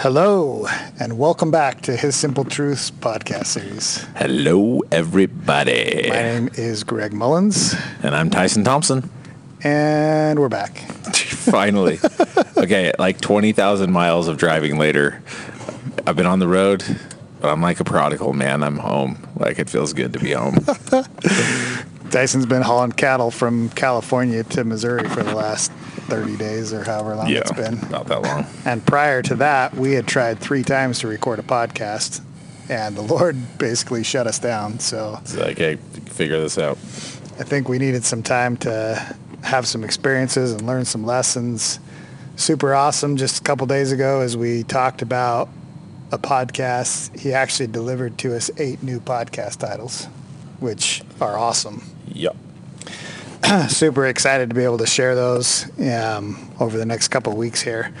Hello, and welcome back to His Simple Truths podcast series. Hello, everybody. My name is Greg Mullins, And I'm Tyson Thompson. and we're back. Finally. okay, like 20,000 miles of driving later, I've been on the road, but I'm like a prodigal, man. I'm home. Like, it feels good to be home. Tyson's been hauling cattle from California to Missouri for the last 30 days or however long yeah, it's been. Not that long. And prior to that, we had tried three times to record a podcast, and the Lord basically shut us down. So It's like, hey, figure this out. I think we needed some time to have some experiences and learn some lessons. Super awesome. Just a couple days ago, as we talked about a podcast, he actually delivered to us eight new podcast titles, which are awesome. Yep. Super excited to be able to share those um, over the next couple weeks here.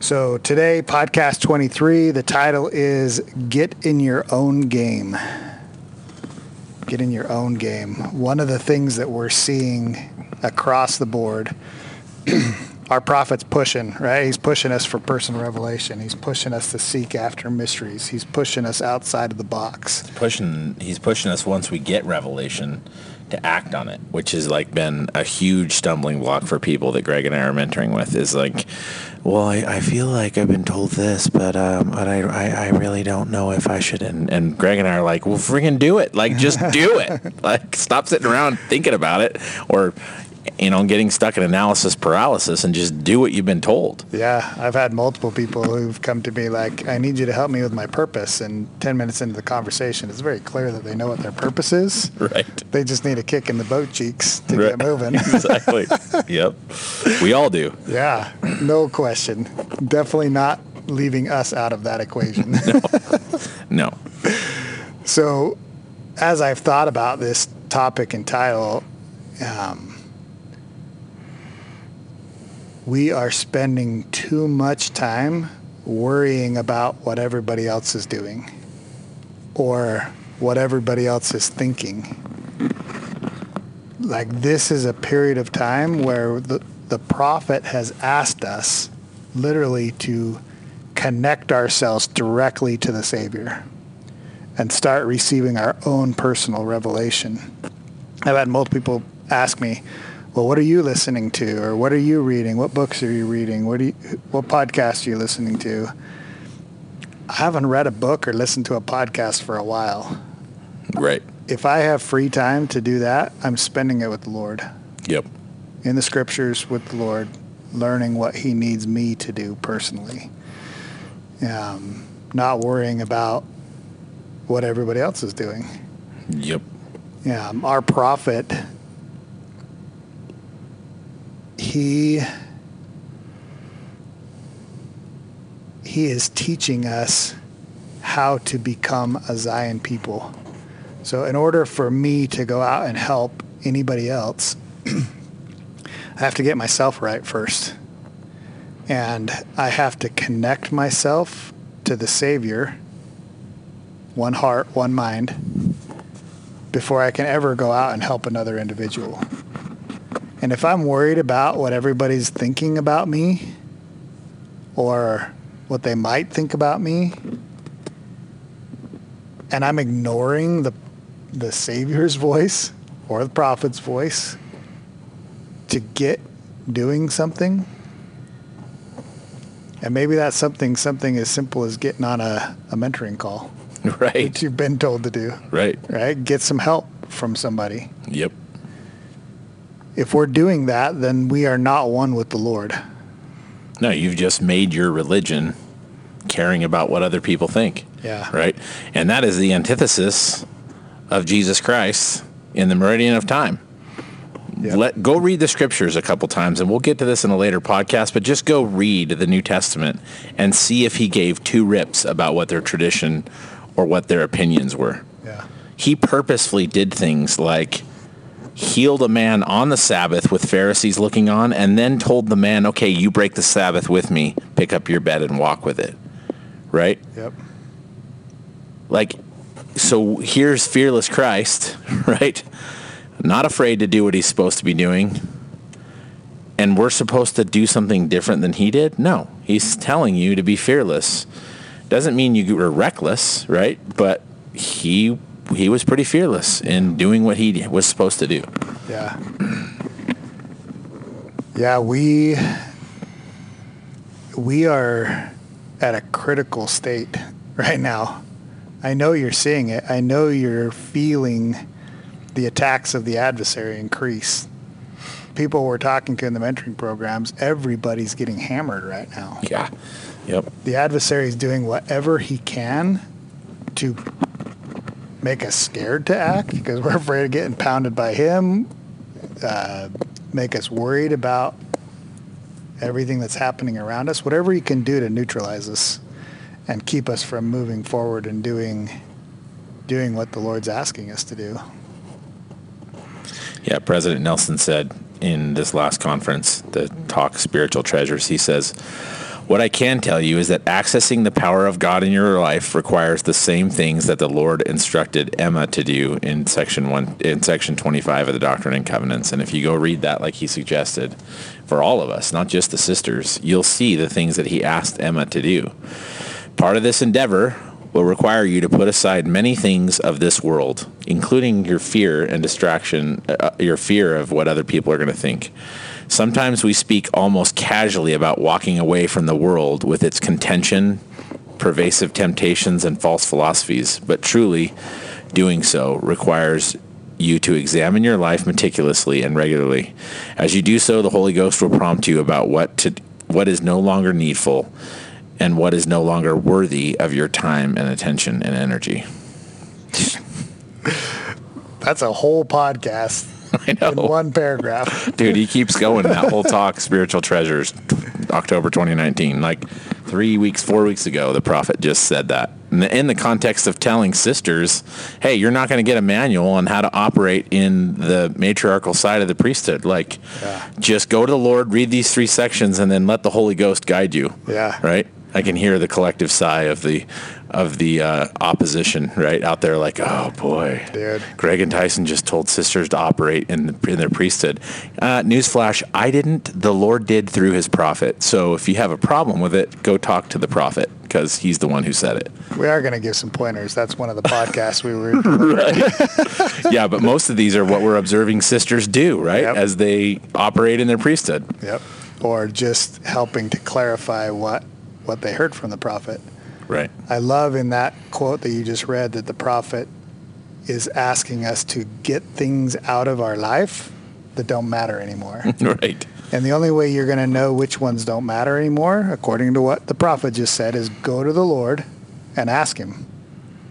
So today, podcast 23, the title is Get in Your Own Game. Get in your own game. One of the things that we're seeing across the board, our prophet's pushing, right? He's pushing us for personal revelation. He's pushing us to seek after mysteries. He's pushing us outside of the box. Pushing, he's pushing us once we get revelation to act on it, which has like been a huge stumbling block for people that Greg and I are mentoring with. Is like, well, I, I feel like I've been told this, but um, but I, I I really don't know if I should. And and Greg and I are like, well, freaking do it! Like, just do it! like, stop sitting around thinking about it, or you know, getting stuck in analysis paralysis, and just do what you've been told. Yeah, I've had multiple people who've come to me like, I need you to help me with my purpose. And 10 minutes into the conversation, it's very clear that they know what their purpose is. Right. They just need a kick in the boat cheeks to Right. get moving. exactly. yep. We all do. yeah, no question. Definitely not leaving us out of that equation. No. so, as I've thought about this topic and title, um, we are spending too much time worrying about what everybody else is doing or what everybody else is thinking. Like, this is a period of time where the, the prophet has asked us literally to connect ourselves directly to the Savior and start receiving our own personal revelation. I've had multiple people ask me, "Well, what are you listening to, or what are you reading? What books are you reading? What do you, what podcast are you listening to?" I haven't read a book or listened to a podcast for a while. Right. If I have free time to do that, I'm spending it with the Lord, Yep. in the scriptures with the Lord, learning what He needs me to do personally. Um, not worrying about what everybody else is doing. Yep. Yeah, um, our prophet, he he is teaching us how to become a Zion people. So, in order for me to go out and help anybody else, I have to get myself right first. And I have to connect myself to the Savior, one heart, one mind, before I can ever go out and help another individual. And if I'm worried about what everybody's thinking about me or what they might think about me, and I'm ignoring the the Savior's voice or the prophet's voice to get doing something, and maybe that's something something as simple as getting on a, a mentoring call Right. that you've been told to do Right. right? Get some help from somebody. Yep. If we're doing that, then we are not one with the Lord. No, you've just made your religion caring about what other people think. Yeah. Right. And that is the antithesis of Jesus Christ in the meridian of time. Yep. Let go read the scriptures a couple times, and we'll get to this in a later podcast. But just go read the New Testament and see if he gave two rips about what their tradition or what their opinions were. Yeah. he purposefully did things like healed a man on the Sabbath with Pharisees looking on, and then told the man, okay, you break the Sabbath with me, pick up your bed and walk with it. Right? Yep. Like, so here's fearless Christ, right? Not afraid to do what he's supposed to be doing. and we're supposed to do something different than he did? No. He's telling you to be fearless. Doesn't mean you were reckless, right? But he he was pretty fearless in doing what he was supposed to do. Yeah. Yeah, we we are at a critical state right now. I know you're seeing it. I know you're feeling the attacks of the adversary increase. People we're talking to in the mentoring programs, everybody's getting hammered right now. Yeah. Yep. The adversary is doing whatever he can to make us scared to act because we're afraid of getting pounded by him, uh, make us worried about everything that's happening around us, whatever he can do to neutralize us and keep us from moving forward and doing doing what the Lord's asking us to do. Yeah, President Nelson said in this last conference, the talk Spiritual Treasures, he says, what I can tell you is that accessing the power of God in your life requires the same things that the Lord instructed Emma to do in section one in section 25 of the Doctrine and Covenants. And if you go read that like he suggested for all of us, not just the sisters, you'll see the things that he asked Emma to do. Part of this endeavor will require you to put aside many things of this world, including your fear and distraction, uh, your fear of what other people are going to think. Sometimes we speak almost casually about walking away from the world with its contention, pervasive temptations, and false philosophies, but truly, doing so requires you to examine your life meticulously and regularly. As you do so, the Holy Ghost will prompt you about what to what is no longer needful and what is no longer worthy of your time and attention and energy. That's a whole podcast I know. in one paragraph. Dude, he keeps going that whole talk, Spiritual Treasures, October 2019. Like three weeks, four weeks ago, the prophet just said that. In the, in the context of telling sisters, hey, you're not going to get a manual on how to operate in the matriarchal side of the priesthood. Like, Yeah. just go to the Lord, read these three sections, and then let the Holy Ghost guide you. Yeah. Right? I can hear the collective sigh of the of the uh, opposition right out there, like, oh boy, Dude. Greg and Tyson just told sisters to operate in, the, in their priesthood. Uh, newsflash: I didn't. The Lord did through His prophet. So if you have a problem with it, go talk to the prophet because he's the one who said it. We are going to give some pointers. That's one of the podcasts we were. right. yeah, but most of these are what we're observing sisters do, right, Yep. as they operate in their priesthood. Yep. Or just helping to clarify what what they heard from the prophet. Right. I love in that quote that you just read that the prophet is asking us to get things out of our life that don't matter anymore. right. and the only way you're going to know which ones don't matter anymore, according to what the prophet just said, is go to the Lord and ask him,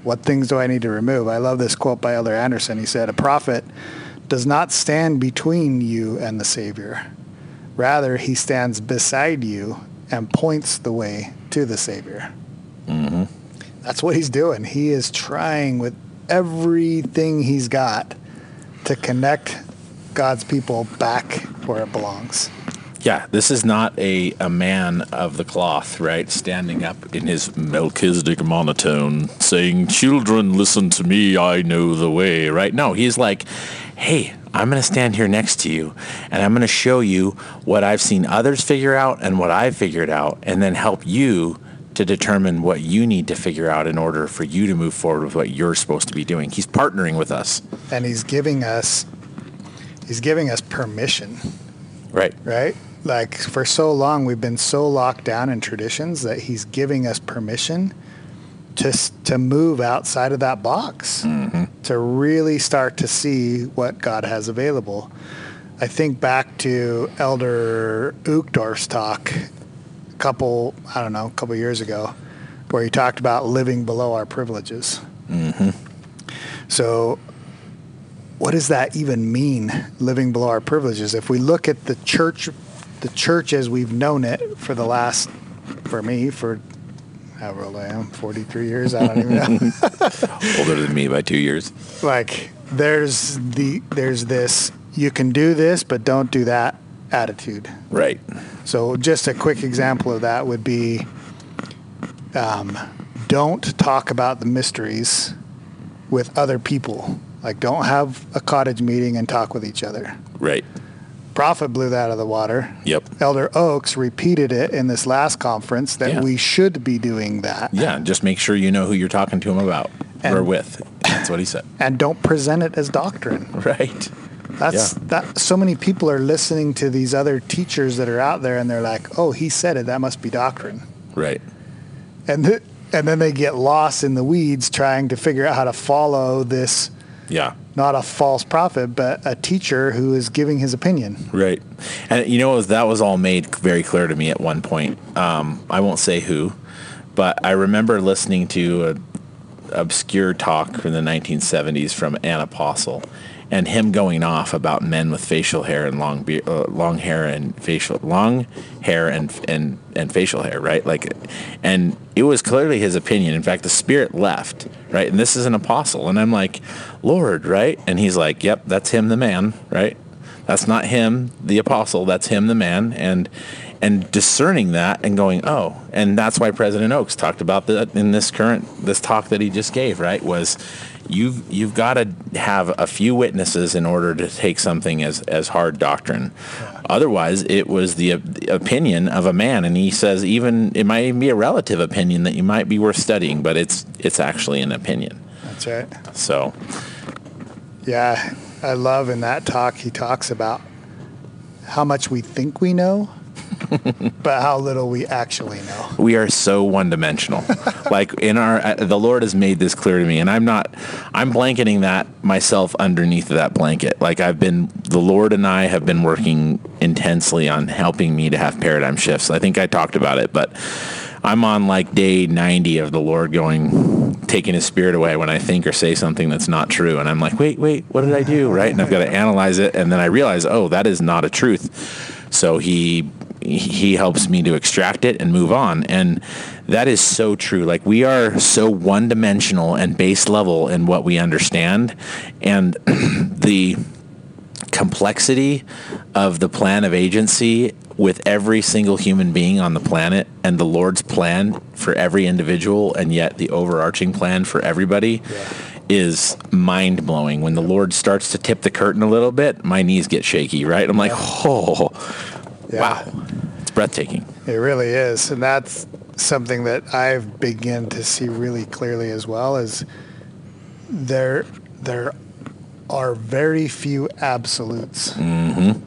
what things do I need to remove? I love this quote by Elder Anderson. He said, a prophet does not stand between you and the Savior. Rather, he stands beside you and points the way to the Savior. Mm-hmm. That's what he's doing. He is trying with everything he's got to connect God's people back where it belongs. Yeah, this is not a, a man of the cloth, right? Standing up in his Melchizedek monotone saying, Children, listen to me, I know the way, right? No, he's like, Hey, I'm going to stand here next to you and I'm going to show you what I've seen others figure out and what I've figured out, and then help you to determine what you need to figure out in order for you to move forward with what you're supposed to be doing. He's partnering with us, And he's giving us he's giving us permission, right? right? Like for so long we've been so locked down in traditions that he's giving us permission to to move outside of that box. Mm-hmm. To really start to see what God has available. I think back to Elder Uchtdorf's talk a couple, I don't know, a couple years ago, where he talked about living below our privileges. Mm-hmm. So, what does that even mean, living below our privileges? If we look at the church, the church as we've known it for the last, for me, for however old I am, 43 years, I don't even know. Older than me by two years. like, there's the there's this you can do this, but don't do that attitude. Right. So just a quick example of that would be um, don't talk about the mysteries with other people. Like don't have a cottage meeting and talk with each other. Right. Prophet blew that out of the water. Yep. Elder Oaks repeated it in this last conference that Yeah. we should be doing that. Yeah, just make sure you know who you're talking to him about or And- with. That's what he said. And don't present it as doctrine. Right. That's Yeah. that so many people are listening to these other teachers that are out there and they're like, "Oh, he said it, that must be doctrine." Right. And th- and then they get lost in the weeds trying to figure out how to follow this Yeah. Not a false prophet, but a teacher who is giving his opinion. Right. And you know, that was all made very clear to me at one point. Um, I won't say who, but I remember listening to a obscure talk from the 1970s from an apostle and him going off about men with facial hair and long be- uh, long hair and facial long hair and and and facial hair right? Like and it was clearly his opinion. In fact the spirit left right? And this is an apostle. And I'm like lord right? And he's like yep that's him the man right? That's not him the apostle. That's him the man. And and discerning that and going oh and that's why president oaks talked about that in this current this talk that he just gave right was you've you've got to have a few witnesses in order to take something as as hard doctrine otherwise it was the, opinion of a man and he says even it might even be a relative opinion that you might be worth studying but it's it's actually an opinion That's right. so Yeah, I love in that talk he talks about how much we think we know, but how little we actually know. we are so one-dimensional like in our uh, the lord has made this clear to me and i'm not i'm blanketing that myself underneath that blanket like i've been the lord and i have been working intensely on helping me to have paradigm shifts. I think i talked about it but i'm on like day 90 of the lord going taking his spirit away when i think or say something that's not true. And i'm like wait wait what did i do? Right? And i've got to analyze it. And then i realize oh that is not a truth. So he he helps me to extract it and move on. And that is so true. Like we are so one dimensional and base level in what we understand. And the complexity of the plan of agency with every single human being on the planet and the Lord's plan for every individual and yet the overarching plan for everybody is mind blowing. When the Lord starts to tip the curtain a little bit, my knees get shaky, right? I'm like, oh, Yeah. wow. It's breathtaking. It really is. And that's something that I've begun to see really clearly as well is there there are very few absolutes. Mm-hmm.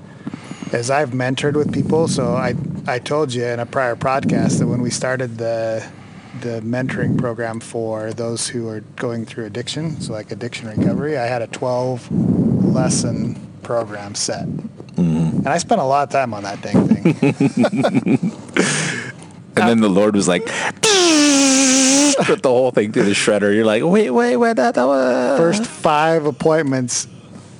As I've mentored with people, so I I told you in a prior podcast that when we started the the mentoring program for those who are going through addiction, so like addiction recovery, I had a 12 lesson program set. Mm-hmm. And I spent a lot of time on that dang thing. And then the Lord was like, put the whole thing through the shredder. You're like, wait, wait, wait, that, that was first five appointments,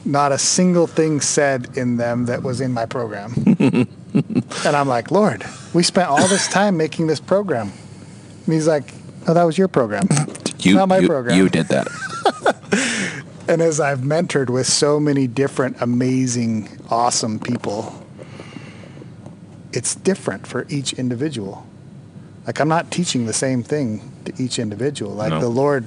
not a single thing said in them that was in my program. and I'm like, Lord, we spent all this time making this program. And he's like, Oh, that was your program. you, not my you, program. you did that. And as I've mentored with so many different amazing, awesome people, it's different for each individual. Like I'm not teaching the same thing to each individual. Like No. the Lord,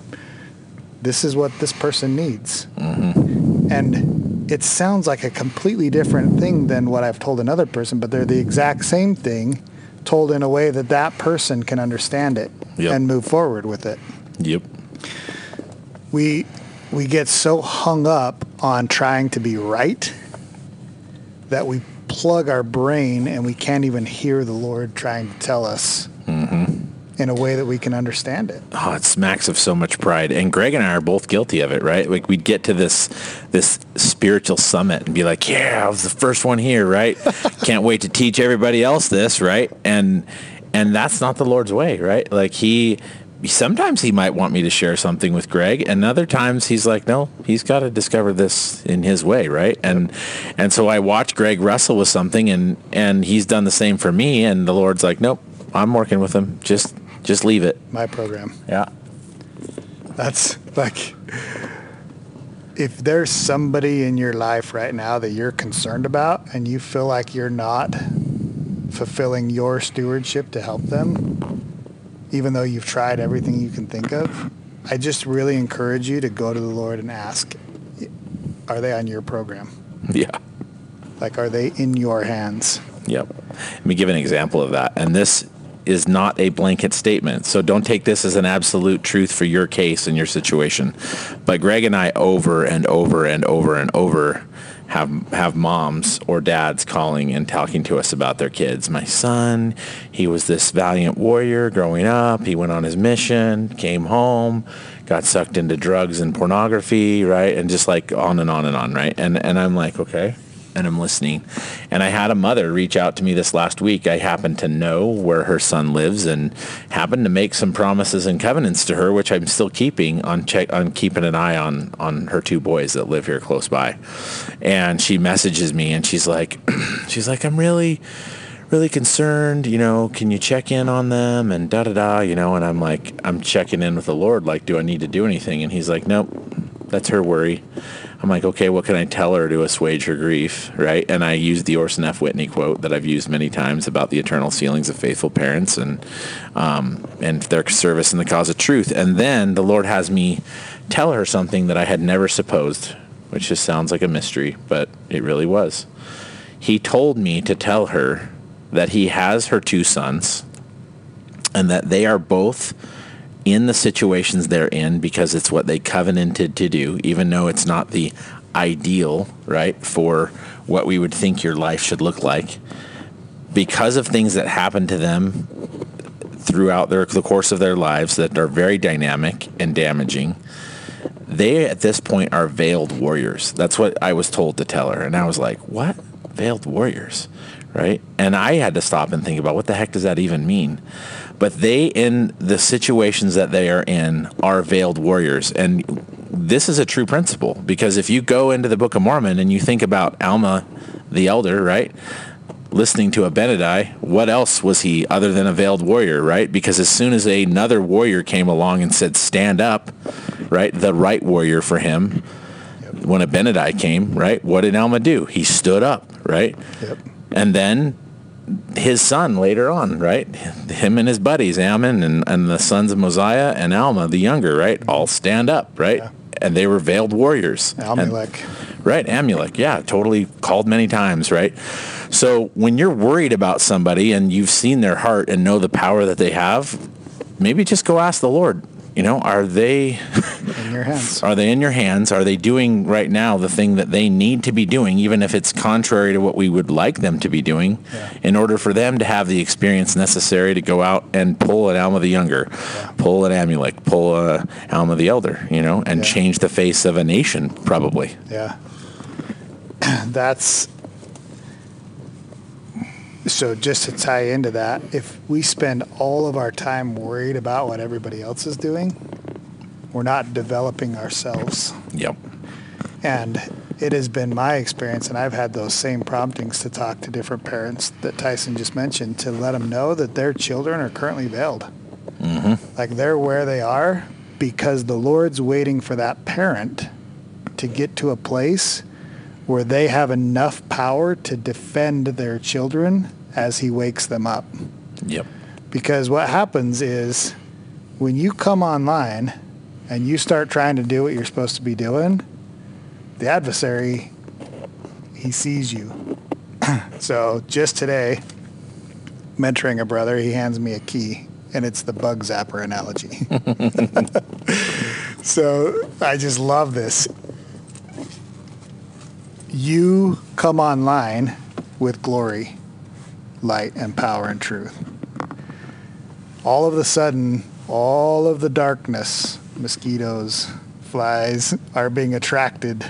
this is what this person needs. Mm-hmm. And it sounds like a completely different thing than what I've told another person, but they're the exact same thing told in a way that that person can understand it Yep. and move forward with it Yep. we we get so hung up on trying to be right that we plug our brain and we can't even hear the Lord trying to tell us in a way that we can understand it. Oh, it smacks of so much pride. And Greg and I are both guilty of it, right? Like we'd get to this this spiritual summit and be like, "Yeah, I was the first one here, right? Can't wait to teach everybody else this, right?" And and that's not the Lord's way, right? Like he sometimes he might want me to share something with Greg, and other times he's like, "No, he's got to discover this in his way, right?" And and so I watch Greg wrestle with something, and and he's done the same for me, and the Lord's like, "Nope, I'm working with him. Just just leave it." My program. Yeah. That's like if there's somebody in your life right now that you're concerned about and you feel like you're not fulfilling your stewardship to help them, even though you've tried everything you can think of, I just really encourage you to go to the Lord and ask, are they on your program? Yeah. Like, are they in your hands? Yep. Let me give an example of that. And this is not a blanket statement. So don't take this as an absolute truth for your case and your situation. But Greg and I over and over and over and over have have moms or dads calling and talking to us about their kids. My son, he was this valiant warrior growing up. He went on his mission, came home, got sucked into drugs and pornography, right? And just like on and on and on, right? And and I'm like, okay and I'm listening. And I had a mother reach out to me this last week. I happen to know where her son lives and happened to make some promises and covenants to her, which I'm still keeping on check on keeping an eye on on her two boys that live here close by. And she messages me and she's like she's like I'm really really concerned, you know, can you check in on them and da da da, you know, and I'm like I'm checking in with the Lord like do I need to do anything? And he's like, "Nope. That's her worry." I'm like, okay, what can I tell her to assuage her grief, right? And I use the Orson F. Whitney quote that I've used many times about the eternal feelings of faithful parents and um, and their service in the cause of truth. And then the Lord has me tell her something that I had never supposed, which just sounds like a mystery, but it really was. He told me to tell her that he has her two sons and that they are both in the situations they're in because it's what they covenanted to do, even though it's not the ideal, right, for what we would think your life should look like. Because of things that happen to them throughout their, the course of their lives that are very dynamic and damaging, they at this point are veiled warriors. That's what I was told to tell her. And I was like, what? Veiled warriors, right? And I had to stop and think about what the heck does that even mean? But they in the situations that they are in are veiled warriors. And this is a true principle because if you go into the book of mormon and you think about alma the elder right listening to abinadi what else was he other than a veiled warrior right? Because as soon as another warrior came along and said stand up right the right warrior for him when abinadi came right what did alma do? He stood up right? Yep. and then his son later on, right? Him and his buddies, Ammon and, and the sons of Mosiah and Alma, the younger, right? All stand up, right? Yeah. And they were veiled warriors. And- Amulek. right, Amulek, yeah, totally called many times, right? So when you're worried about somebody and you've seen their heart and know the power that they have, maybe just go ask the Lord, you know, are they in your hands. are they in your hands? Are they doing right now the thing that they need to be doing, even if it's contrary to what we would like them to be doing, Yeah. in order for them to have the experience necessary to go out and pull an Alma the Younger, pull an Amulek, pull a Alma the Elder, you know, and Yeah. change the face of a nation, probably. Yeah. That's so just to tie into that, if we spend all of our time worried about what everybody else is doing, we're not developing ourselves. Yep. And it has been my experience, and I've had those same promptings to talk to different parents that Tyson just mentioned to let them know that their children are currently veiled. Mm-hmm. Like they're where they are because the Lord's waiting for that parent to get to a place where they have enough power to defend their children as He wakes them up. Yep. Because what happens is when you come online and you start trying to do what you're supposed to be doing, the adversary, he sees you. so just today, mentoring a brother, he hands me a key and it's the bug zapper analogy. so I just love this. You come online with glory, light, and power and truth all of a sudden, all of the darkness, mosquitoes, flies, are being attracted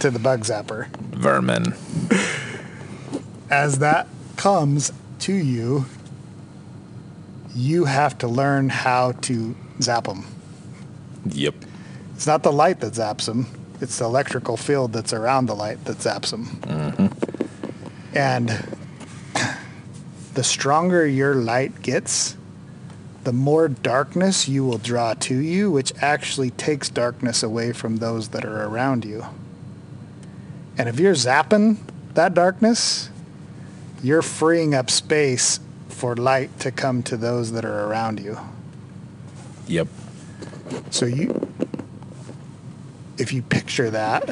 to the bug zapper. Vermin. As that comes to you, you have to learn how to zap them. Yep. It's not the light that zaps them, it's the electrical field that's around the light that zaps them. Mm-hmm. And the stronger your light gets, the more darkness you will draw to you, which actually takes darkness away from those that are around you. And if you're zapping that darkness, you're freeing up space for light to come to those that are around you. Yep. So you, if you picture that,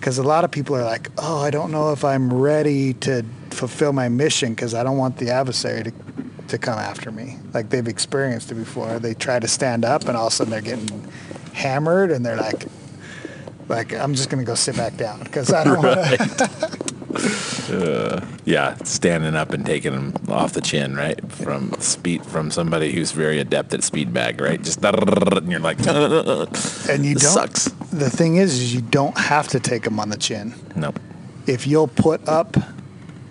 because a lot of people are like, oh, I don't know if I'm ready to fulfill my mission because I don't want the adversary to, to come after me. Like they've experienced it before. They try to stand up and all of a sudden they're getting hammered and they're like, like I'm just gonna go sit back down because I don't want Uh, yeah, standing up and taking them off the chin, right? From speed from somebody who's very adept at speed bag, right? Just and you're like, and you don't. sucks. The thing is, is you don't have to take them on the chin. nope. if you'll put up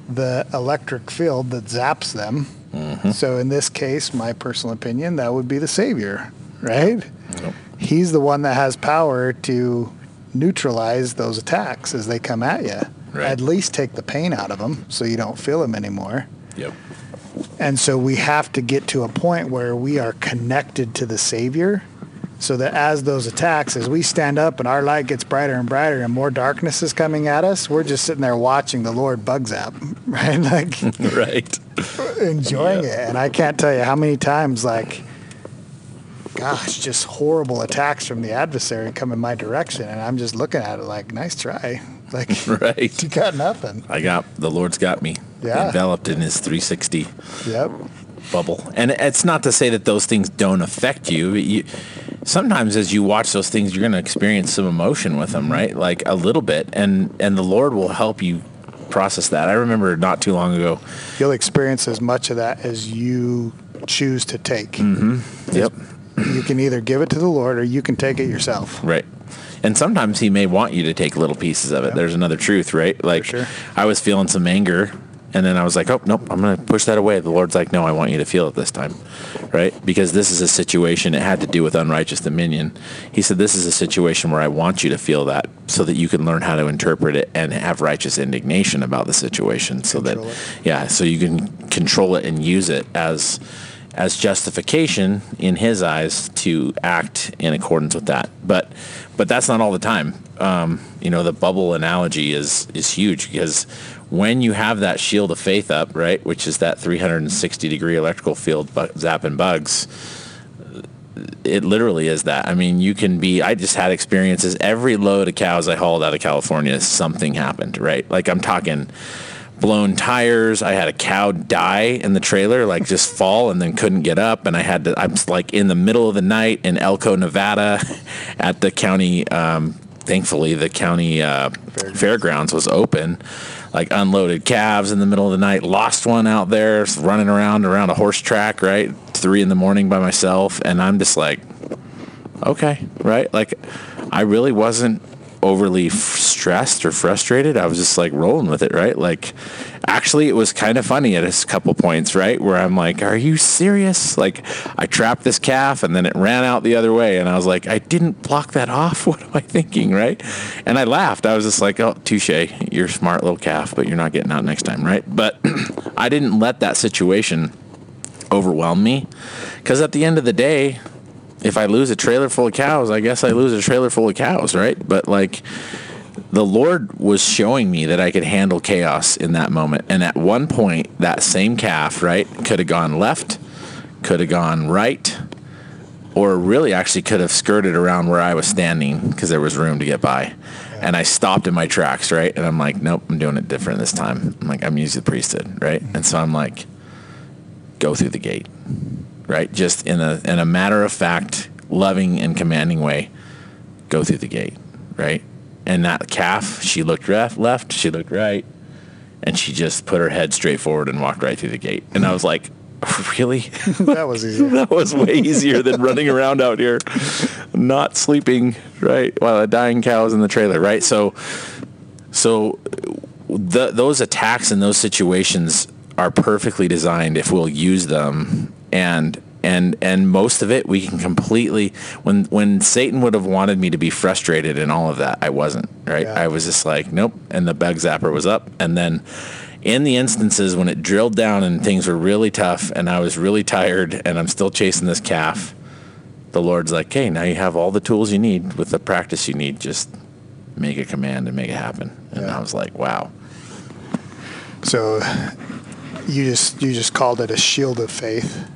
the electric field that zaps them. Mm-hmm. So in this case, my personal opinion, that would be the savior, right? Nope. He's the one that has power to neutralize those attacks as they come at you. Right. At least take the pain out of them so you don't feel them anymore. Yep. And so we have to get to a point where we are connected to the Savior so that as those attacks, as we stand up and our light gets brighter and brighter and more darkness is coming at us, we're just sitting there watching the Lord bug zap, right? Like right. enjoying Yeah. it. And I can't tell you how many times, like, gosh, just horrible attacks from the adversary come in my direction. And I'm just looking at it like, nice try. Like, Right. you got nothing. I got the Lord's got me Yeah. enveloped in His 360 Yep. bubble. And it's not to say that those things don't affect you. you sometimes as you watch those things, you're going to experience some emotion with them, mm-hmm. right? Like a little bit, and and the Lord will help you process that. I remember not too long ago. You'll experience as much of that as you choose to take. Mm-hmm. Yep. you can either give it to the Lord or you can take it yourself. Right. And sometimes he may want you to take little pieces of it. There's another truth, right? Like sure. I was feeling some anger and then I was like, "Oh, nope, I'm going to push that away." The Lord's like, "No, I want you to feel it this time." Right? Because this is a situation it had to do with unrighteous dominion. He said, "This is a situation where I want you to feel that so that you can learn how to interpret it and have righteous indignation about the situation so Control that it. yeah, so you can control it and use it as as justification in his eyes to act in accordance with that. But but that's not all the time. Um, you know, the bubble analogy is is huge because when you have that shield of faith up, right, which is that 360 degree electrical field bu- zapping bugs, it literally is that. I mean, you can be. I just had experiences. Every load of cows I hauled out of California, something happened. Right, like I'm talking blown tires. I had a cow die in the trailer, like just fall and then couldn't get up. And I had to. I'm like in the middle of the night in Elko, Nevada, at the county. Um, thankfully, the county uh, fairgrounds was open. Like unloaded calves in the middle of the night. Lost one out there running around around a horse track. Right, three in the morning by myself, and I'm just like, okay, right? Like, I really wasn't overly f- stressed or frustrated. I was just like rolling with it, right? Like, actually, it was kind of funny at a couple points, right? Where I'm like, are you serious? Like, I trapped this calf and then it ran out the other way. And I was like, I didn't block that off. What am I thinking, right? And I laughed. I was just like, oh, touche. You're smart little calf, but you're not getting out next time, right? But I didn't let that situation overwhelm me because at the end of the day if i lose a trailer full of cows i guess i lose a trailer full of cows right? But like the lord was showing me that i could handle chaos in that moment. And at one point that same calf right could have gone left could have gone right or really actually could have skirted around where i was standing because there was room to get by. And i stopped in my tracks right? And i'm like nope i'm doing it different this time. I'm like i'm using the priesthood right? Mm-hmm. And so i'm like go through the gate, right? Just in a in a matter of fact, loving and commanding way, go through the gate, right? And that calf, she looked left, left, she looked right, and she just put her head straight forward and walked right through the gate. And I was like, really? that was easy. that was way easier than running around out here, not sleeping, right? While a dying cow is in the trailer, right? So, so the, those attacks in those situations are perfectly designed if we'll use them and and and most of it we can completely when when Satan would have wanted me to be frustrated in all of that I wasn't right Yeah. I was just like nope and the bug zapper was up and then in the instances when it drilled down and things were really tough and I was really tired and I'm still chasing this calf the Lord's like hey now you have all the tools you need with the practice you need just make a command and make it happen and Yeah. I was like wow So you just you just called it a shield of faith.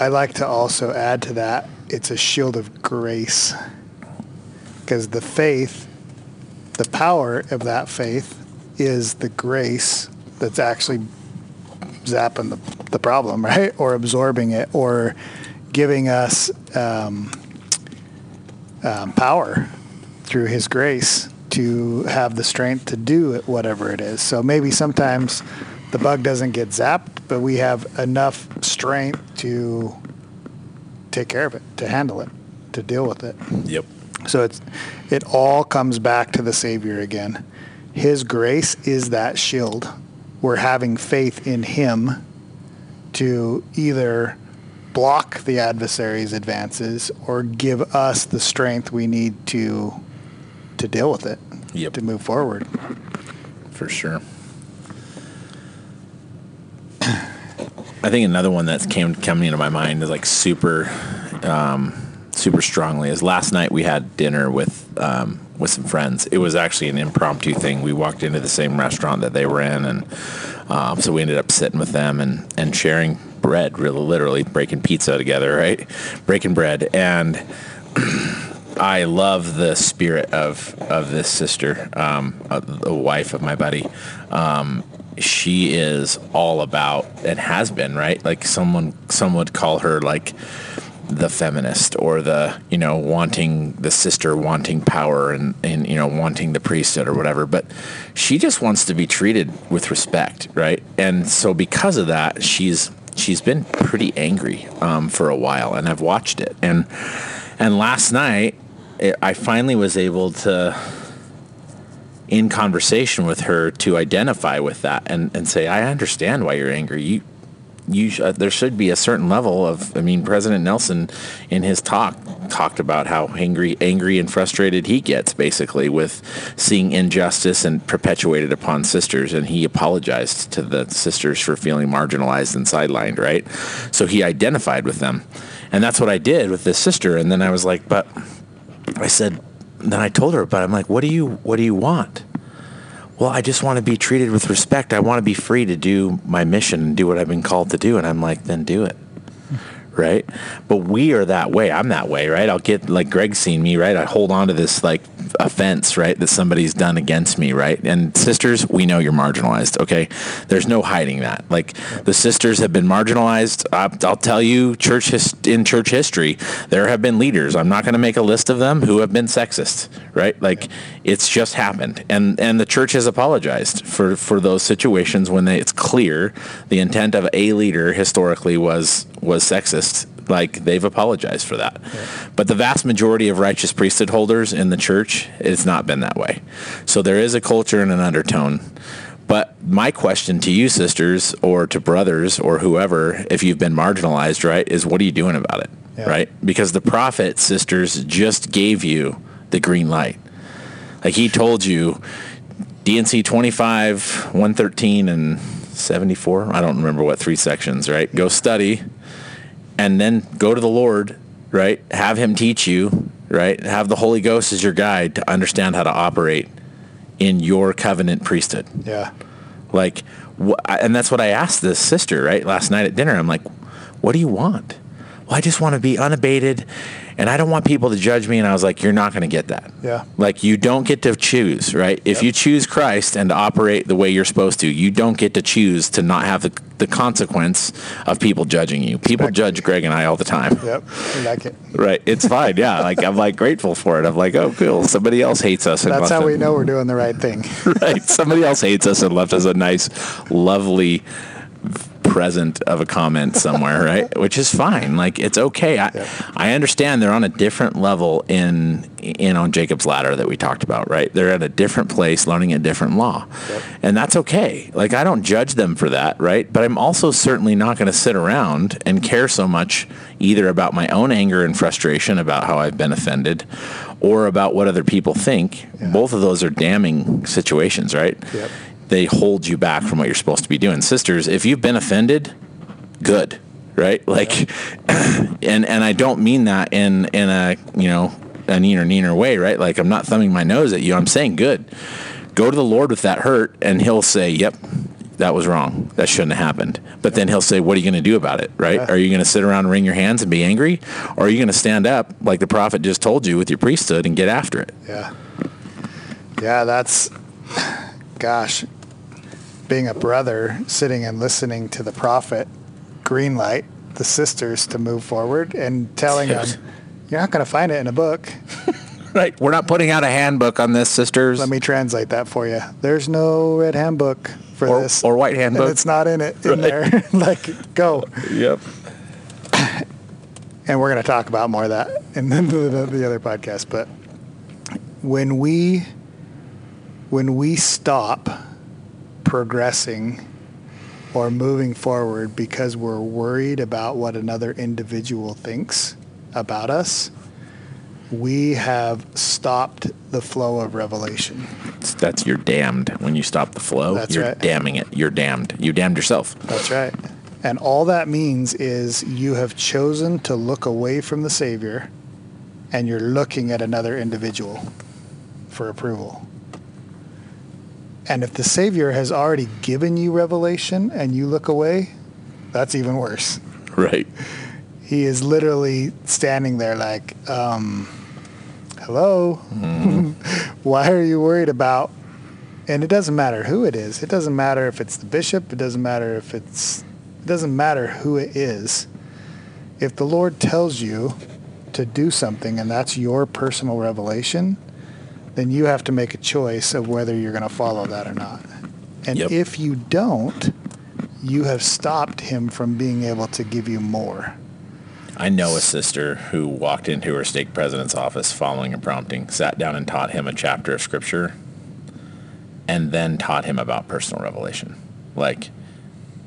I like to also add to that it's a shield of grace. Because the faith the power of that faith is the grace that's actually zapping the, the problem, right? Or absorbing it, or giving us um, um, power through His grace to have the strength to do it, whatever it is. So maybe sometimes the bug doesn't get zapped, but we have enough strength to take care of it, to handle it, to deal with it. Yep. So it's it all comes back to the Savior again. His grace is that shield. We're having faith in Him to either block the adversary's advances or give us the strength we need to to deal with it, Yep. to move forward. for sure. I think another one that's came coming into my mind is like super, um, super strongly. Is last night we had dinner with um, with some friends. It was actually an impromptu thing. We walked into the same restaurant that they were in, and um, so we ended up sitting with them and and sharing bread, really literally breaking pizza together, right? Breaking bread and. I love the spirit of of this sister, um, the wife of my buddy. Um, she is all about and has been right. Like someone, some would call her like the feminist or the you know wanting the sister wanting power and and you know wanting the priesthood or whatever. But she just wants to be treated with respect, right? And so because of that, she's she's been pretty angry um, for a while, and I've watched it and. And last night, it, I finally was able to, in conversation with her, to identify with that and, and say, I understand why you're angry. You, you, sh- uh, there should be a certain level of. I mean, President Nelson, in his talk, talked about how angry, angry and frustrated he gets, basically, with seeing injustice and perpetuated upon sisters, and he apologized to the sisters for feeling marginalized and sidelined. Right, so he identified with them, and that's what I did with this sister. And then I was like, but I said, then I told her, but I'm like, what do you, what do you want? Well, I just want to be treated with respect. I want to be free to do my mission and do what I've been called to do. And I'm like, then do it. Right. But we are that way. I'm that way. Right. I'll get like Greg's seen me. Right. I hold on to this like offense. Right. That somebody's done against me. Right. And sisters, we know you're marginalized. Okay. There's no hiding that. Like the sisters have been marginalized. I'll, tell you, church in church history, there have been leaders. I'm not going to make a list of them who have been sexist. Right. Like it's just happened. And and the church has apologized for for those situations when they, it's clear the intent of a leader historically was was sexist like they've apologized for that. But the vast majority of righteous priesthood holders in the church it's not been that way. So there is a culture and an undertone. But my question to you sisters or to brothers or whoever if you've been marginalized right is what are you doing about it Yeah. right? Because the prophet sisters just gave you the green light. Like he told you D&C 25, 113, and 74. I don't remember what three sections, right? Go study and then go to the Lord, right? Have him teach you, right? Have the Holy Ghost as your guide to understand how to operate in your covenant priesthood. Yeah. Like, wh- and that's what I asked this sister, right? Last night at dinner. I'm like, what do you want? Well, I just want to be unabated and I don't want people to judge me. And I was like, you're not going to get that. Yeah. Like, you don't get to choose, right? If you choose Christ and operate the way you're supposed to, you don't get to choose to not have the, the consequence of people judging you. People Exactly. judge Greg and I all the time. Yep. I like it. Right. It's fine. Yeah. Like, I'm like grateful for it. I'm like, oh, cool. Somebody else hates us. and That's how we know we're doing the right thing. right? Somebody else hates us and left us a nice, lovely present of a comment somewhere, right? Which is fine. Like it's okay. I, Yeah. I understand they're on a different level in in on Jacob's ladder that we talked about, right? They're at a different place, learning a different law, Yep. and that's okay. Like I don't judge them for that, right? But I'm also certainly not going to sit around and care so much either about my own anger and frustration about how I've been offended, or about what other people think. Yeah. Both of those are damning situations, right? Yep. They hold you back from what you're supposed to be doing. Sisters, if you've been offended, good, right? Like, and and I don't mean that in in a you know a neener neener way, right? Like I'm not thumbing my nose at you. I'm saying good. Go to the Lord with that hurt, and He'll say, "Yep, that was wrong. That shouldn't have happened." But then He'll say, "What are you going to do about it?" Right? Yeah. Are you going to sit around and wring your hands and be angry, or are you going to stand up like the prophet just told you with your priesthood and get after it? Yeah. Yeah, that's, gosh, being a brother sitting and listening to the prophet green light the sisters to move forward and telling them, you're not going to find it in a book. Right. We're not putting out a handbook on this, sisters. Let me translate that for you. There's no red handbook for Or- this. or white handbook. And it's not in it in Right. there. like, go. Yep. and we're going to talk about more of that in the, the, the other podcast. But when we when we stop progressing or moving forward because we're worried about what another individual thinks about us, we have stopped the flow of revelation. That's you're damned when you stop the flow. That's you're right. damning it. You're damned. You damned yourself. That's right. And all that means is you have chosen to look away from the Savior and you're looking at another individual for approval. And if the Savior has already given you revelation and you look away, that's even worse. Right. He is literally standing there like, um, hello? Why are you worried about? And it doesn't matter who it is. It doesn't matter if it's the bishop. It doesn't matter if it's, it doesn't matter who it is. If the Lord tells you to do something and that's your personal revelation, then you have to make a choice of whether you're going to follow that or not. And Yep. if you don't, you have stopped him from being able to give you more. I know a sister who walked into her stake president's office following a prompting, sat down and taught him a chapter of scripture, and then taught him about personal revelation. Like,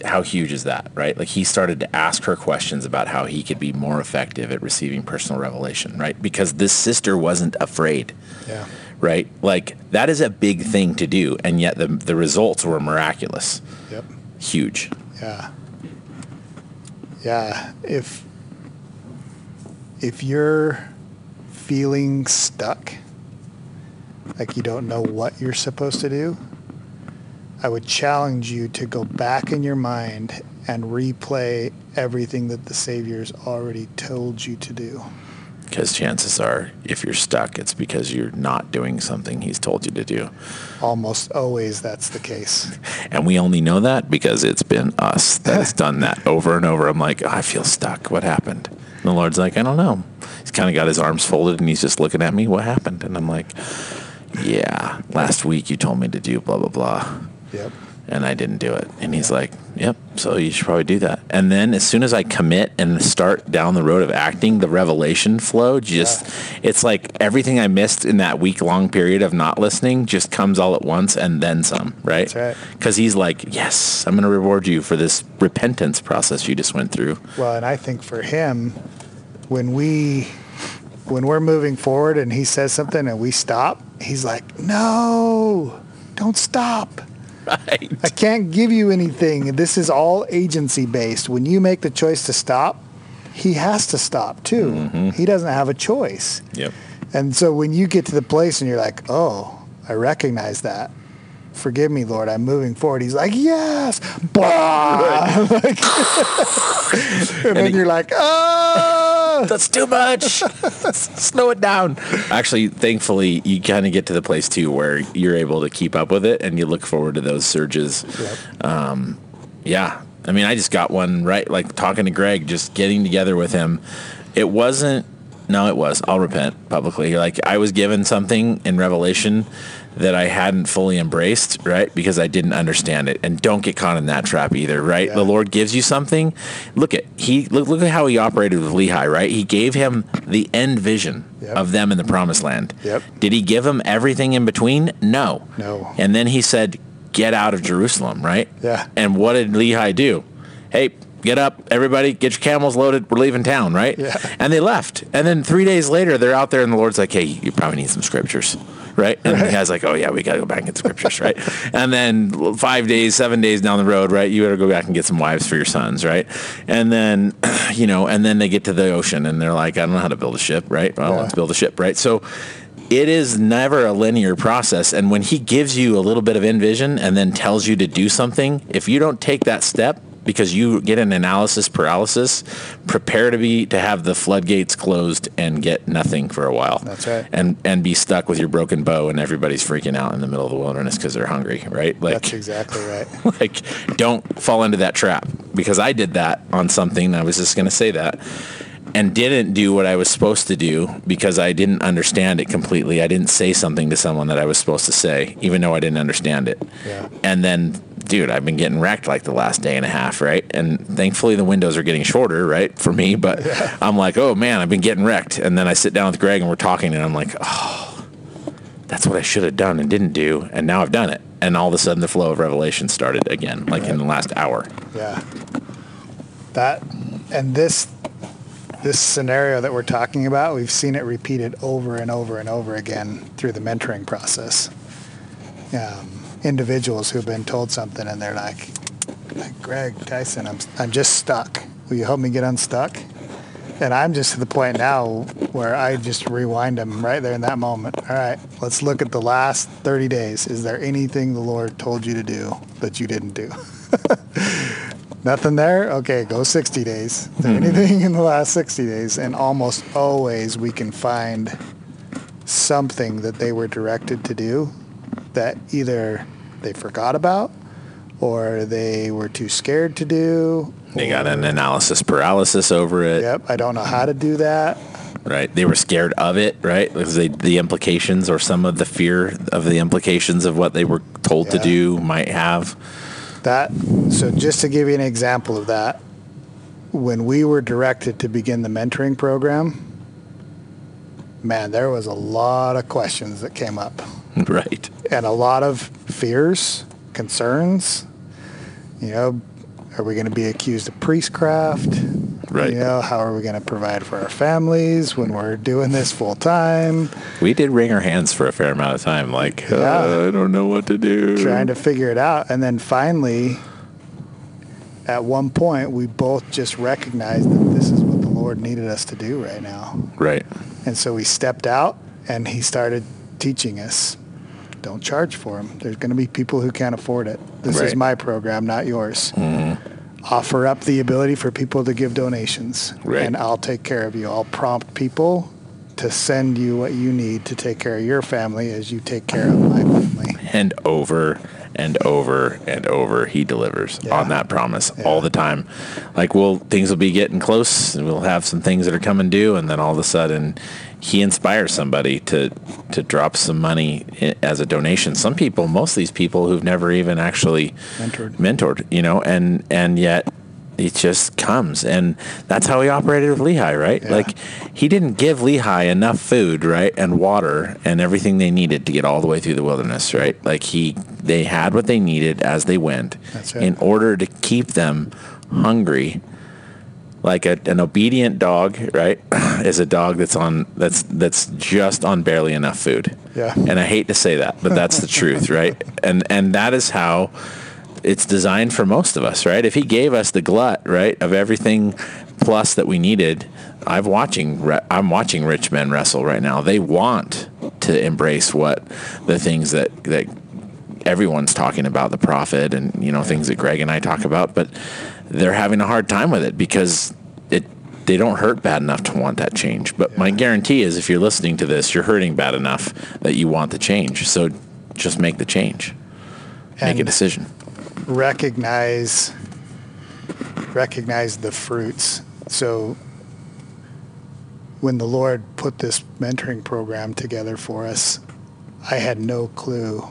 how huge is that, right? Like, he started to ask her questions about how he could be more effective at receiving personal revelation, right? Because this sister wasn't afraid. Yeah. Right? Like that is a big thing to do, and yet the the results were miraculous, Yep. huge. Yeah. Yeah. If if you're feeling stuck, like you don't know what you're supposed to do, I would challenge you to go back in your mind and replay everything that the Savior's already told you to do. Because chances are, if you're stuck, it's because you're not doing something he's told you to do, Almost always that's the case. and we only know that because it's been us that's done that over and over. I'm like, I feel stuck. What happened? And the Lord's like, I don't know. He's kind of got his arms folded and he's just looking at me. What happened? And I'm like, Yeah, last week you told me to do blah blah blah. Yep. And I didn't do it. And he's like, "Yep, so you should probably do that." And then as soon as I commit and start down the road of acting, the revelation flow just it's like everything I missed in that week long period of not listening just comes all at once and then some, right? That's right. Cuz he's like, "Yes, I'm going to reward you for this repentance process you just went through." Well, and I think for him, when we when we're moving forward and he says something and we stop, he's like, "No, don't stop. Right. I can't give you anything. This is all agency based. When you make the choice to stop, he has to stop too. Mm-hmm. He doesn't have a choice. Yep. And so when you get to the place and you're like, "Oh, I recognize that." Forgive me, Lord. I'm moving forward. He's like, yes, Blah! Like- and then he- you're like, oh, That's too much. Slow it down. Actually, thankfully, you kind of get to the place too where you're able to keep up with it, and you look forward to those surges. Yep. Um, yeah, I mean, I just got one right. Like talking to Greg, just getting together with him. It wasn't. No, it was. I'll repent publicly. Like I was given something in Revelation that I hadn't fully embraced, right? Because I didn't understand it. And don't get caught in that trap either, right? Yeah. The Lord gives you something. Look at he look look at how he operated with Lehi, right? He gave him the end vision Yep. of them in the promised land. Yep. Did he give him everything in between? No. No. And then he said, "Get out of Jerusalem," right? Yeah. And what did Lehi do? Hey, get up, everybody, get your camels loaded. We're leaving town, right? Yeah. And they left. And then three days later, they're out there, and the Lord's like, "Hey, you probably need some scriptures." Right, and the guy's like, "Oh yeah, we got to go back and get scriptures, right?" And then five days, seven days down the road, right, you to go back and get some wives for your sons, right? And then, you know, and then they get to the ocean, and they're like, "I don't know how to build a ship, right? Well, Yeah. let's build a ship, right?" So, it is never a linear process. And when he gives you a little bit of envision and then tells you to do something, if you don't take that step, because you get an analysis paralysis. Prepare to be to have the floodgates closed and get nothing for a while. That's right. And and be stuck with your broken bow and everybody's freaking out in the middle of the wilderness because they're hungry, right? Like That's exactly right. like don't fall into that trap because I did that on something. I was just going to say that and didn't do what I was supposed to do because I didn't understand it completely. I didn't say something to someone that I was supposed to say, even though I didn't understand it. Yeah. And then, dude, I've been getting wrecked like the last day and a half, right? And thankfully the windows are getting shorter, right, for me. But I'm like, oh man, I've been getting wrecked. And then I sit down with Greg and we're talking, and I'm like, oh, that's what I should have done and didn't do, and now I've done it. And all of a sudden, the flow of revelation started again, like in the last hour. Yeah. That and this this scenario that we're talking about, we've seen it repeated over and over and over again through the mentoring process. Um, individuals who've been told something and they're like, like Greg Tyson, I'm I'm just stuck. Will you help me get unstuck? And I'm just to the point now where I just rewind them right there in that moment. All right, let's look at the last 30 days. Is there anything the Lord told you to do that you didn't do? Nothing there? Okay, go 60 days. Is there hmm. anything in the last 60 days? And almost always we can find something that they were directed to do that either they forgot about or they were too scared to do. They got an analysis paralysis over it. Yep, I don't know how to do that. right? They were scared of it, right? Because they, the implications or some of the fear of the implications of what they were told to do might have. That so just to give you an example of that, when we were directed to begin the mentoring program, man, there was a lot of questions that came up Right. And a lot of fears, concerns. You know, are we going to be accused of priestcraft? Right. You know, how are we going to provide for our families when we're doing this full time? We did wring our hands for a fair amount of time. Like, uh, I don't know what to do. trying to figure it out. And then finally, at one point, we both just recognized that this is what the Lord needed us to do right now. Right. And so we stepped out and He started teaching us don't charge for them. There's going to be people who can't afford it. This is my program, not yours. Mm-hmm. Offer up the ability for people to give donations, Right. and I'll take care of you. I'll prompt people to send you what you need to take care of your family as you take care of my family. And over and over and over, he delivers Yeah. on that promise Yeah. all the time. Like, well, things will be getting close, and we'll have some things that are coming due, and then all of a sudden, he inspires somebody to to drop some money as a donation. Some people, most of these people who've never even actually Mentored. mentored, you know, and and yet it just comes, and that's how he operated with Lehi, right? Yeah. Like he didn't give Lehi enough food, right, and water and everything they needed to get all the way through the wilderness, right? Like he, they had what they needed as they went, in order to keep them hungry. Like a, an obedient dog, right, is a dog that's on that's that's just on barely enough food. Yeah. And I hate to say that, but that's the truth, right? And and that is how it's designed for most of us, right? If he gave us the glut, right, of everything plus that we needed, I'm watching I'm watching rich men wrestle right now. They want to embrace what the things that that everyone's talking about the prophet and you know things that Greg and I talk about, but they're having a hard time with it because it they don't hurt bad enough to want that change. But my guarantee is if you're listening to this, you're hurting bad enough that you want the change. So just make the change. Make a decision. recognize recognize the fruits. So when the Lord put this mentoring program together for us, I had no clue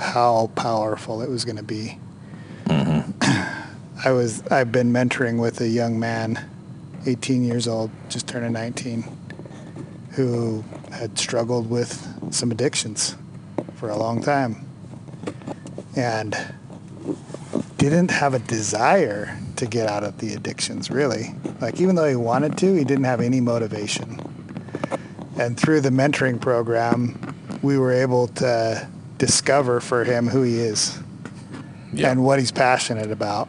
how powerful it was going to be. Mm-hmm. I was I've been mentoring with a young man, 18 years old, just turning 19, who had struggled with some addictions for a long time. And didn't have a desire to get out of the addictions, really. Like, even though he wanted to, he didn't have any motivation. And through the mentoring program, we were able to discover for him who he is Yeah. and what he's passionate about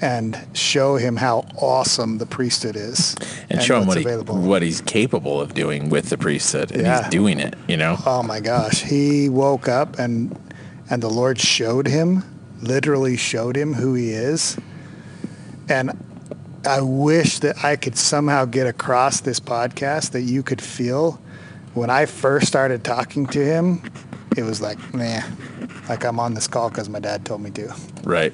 and show him how awesome the priesthood is and, show him what, he, available. what he's capable of doing with the priesthood. And Yeah. he's doing it, you know? Oh my gosh. He woke up and and the Lord showed him, literally showed him who he is. And I wish that I could somehow get across this podcast that you could feel when I first started talking to him. It was like, nah, like I'm on this call because my dad told me to. Right.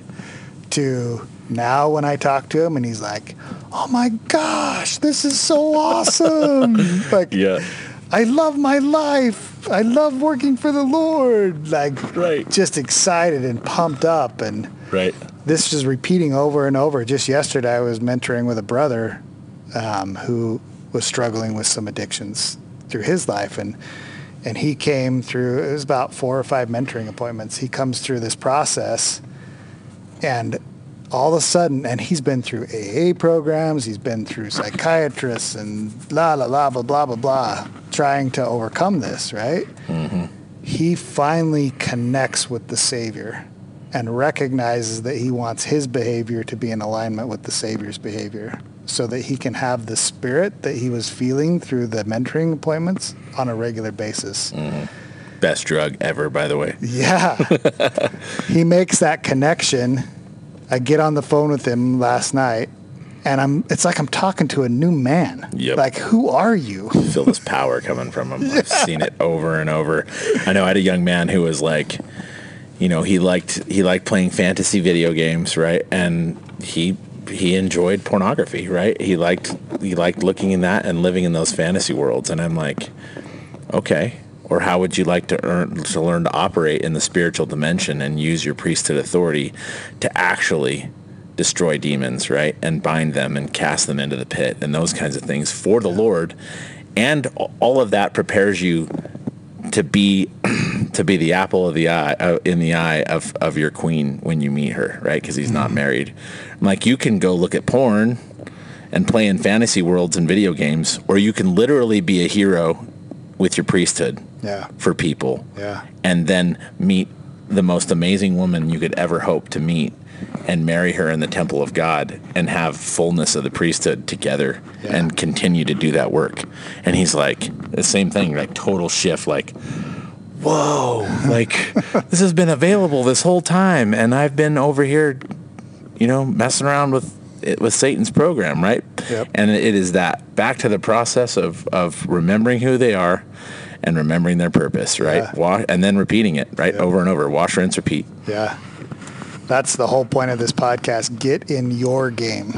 To now when I talk to him and he's like, oh my gosh, this is so awesome. like, Yeah. I love my life. I love working for the Lord. Like, Right. just excited and pumped up. And Right. this is repeating over and over. Just yesterday, I was mentoring with a brother um, who was struggling with some addictions through his life, and and he came through. It was about four or five mentoring appointments. He comes through this process, and all of a sudden, and he's been through AA programs. He's been through psychiatrists and la la la blah blah blah blah, trying to overcome this. Right? Mm-hmm. he finally connects with the Savior and recognizes that he wants his behavior to be in alignment with the Savior's behavior so that he can have the spirit that he was feeling through the mentoring appointments on a regular basis. Mm. Best drug ever, by the way. Yeah. he makes that connection. I get on the phone with him last night and I'm it's like I'm talking to a new man. Yep. Like who are you? feel this power coming from him. I've seen it over and over. I know I had a young man who was like, you know, he liked he liked playing fantasy video games, right? And he he enjoyed pornography, right? He liked he liked looking in that and living in those fantasy worlds. And I'm like, okay. Or how would you like to earn to learn to operate in the spiritual dimension and use your priesthood authority to actually destroy demons, right? And bind them and cast them into the pit and those kinds of things for the Lord. And all of that prepares you to be to be the apple of the eye uh, in the eye of, of your queen when you meet her, right? Because he's not married. I'm like you can go look at porn and play in fantasy worlds and video games, or you can literally be a hero with your priesthood Yeah. for people Yeah. and then meet the most amazing woman you could ever hope to meet and marry her in the temple of God and have fullness of the priesthood together Yeah. and continue to do that work. And he's like, the same thing, like total shift, like, whoa, like this has been available this whole time. And I've been over here, you know, messing around with it with Satan's program, right? Yep. And it is that back to the process of, of remembering who they are and remembering their purpose, right? Yeah. Wa- and then repeating it, right? Yep. Over and over. Wash, rinse, repeat. Yeah. That's the whole point of this podcast. Get in your game.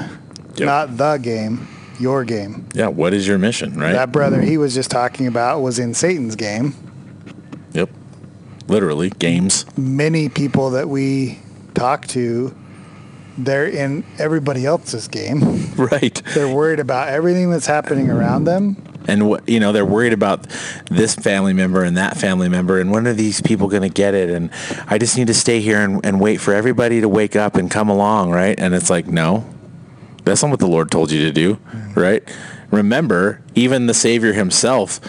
Yep. Not the game, your game. Yeah. What is your mission, right? That brother he was just talking about was in Satan's game. yep. Literally, games. Many people that we talk to, they're in everybody else's game. Right. They're worried about everything that's happening around them. And what you know they're worried about this family member and that family member and when are these people going to get it? And i just need to stay here and, and wait for everybody to wake up and come along right? And it's like no. That's not what the lord told you to do right? Remember even the savior himself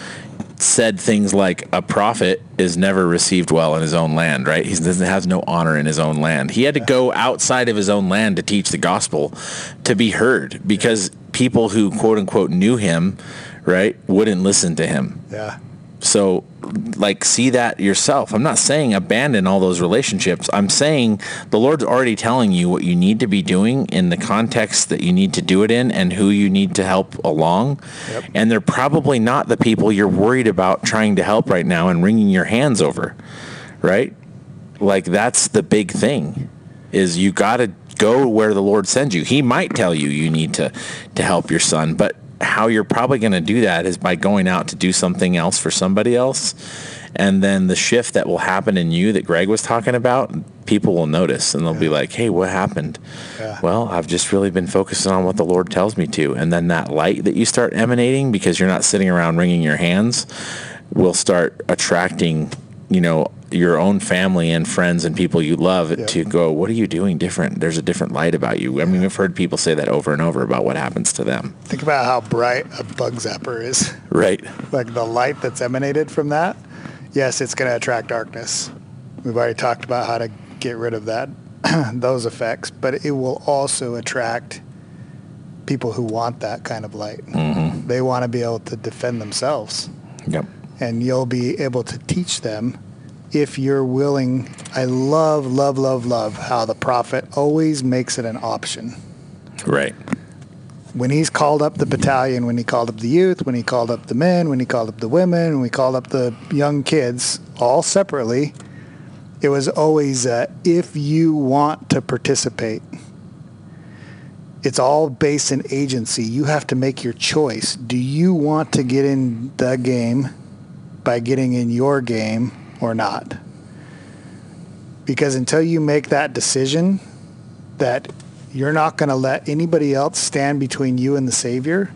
said things like a prophet is never received well in his own land right? He doesn't has no honor in his own land. He had to go outside of his own land to teach the gospel to be heard because people who quote unquote knew him right wouldn't listen to him. Yeah. so like see that yourself. I'm not saying abandon all those relationships. I'm saying the lord's already telling you what you need to be doing in the context that you need to do it in and who you need to help along. Yep. and they're probably not the people you're worried about trying to help right now and wringing your hands over right? Like that's the big thing is you got to go where the lord sends you. He might tell you you need to to help your son but how you're probably going to do that is by going out to do something else for somebody else. And then the shift that will happen in you that greg was talking about people will notice and they'll be like hey what happened? Yeah. well i've just really been focusing on what the lord tells me to. And then that light that you start emanating because you're not sitting around wringing your hands will start attracting you know your own family and friends and people you love Yeah. to go what are you doing different there's a different light about you i mean we've heard people say that over and over about what happens to them Think about how bright a bug zapper is. right like the light that's emanated from that, yes, it's going to attract darkness. We've already talked about how to get rid of that, those effects, but it will also attract people who want that kind of light. mm-hmm. They want to be able to defend themselves, yep and you'll be able to teach them if you're willing. I love, love, love, love how the prophet always makes it an option. Right. When he's called up the battalion, when he called up the youth, when he called up the men, when he called up the women, when we called up the young kids, all separately, it was always uh, if you want to participate. It's all based in agency. You have to make your choice. Do you want to get in the game by getting in your game or not? Because until you make that decision that you're not going to let anybody else stand between you and the Savior,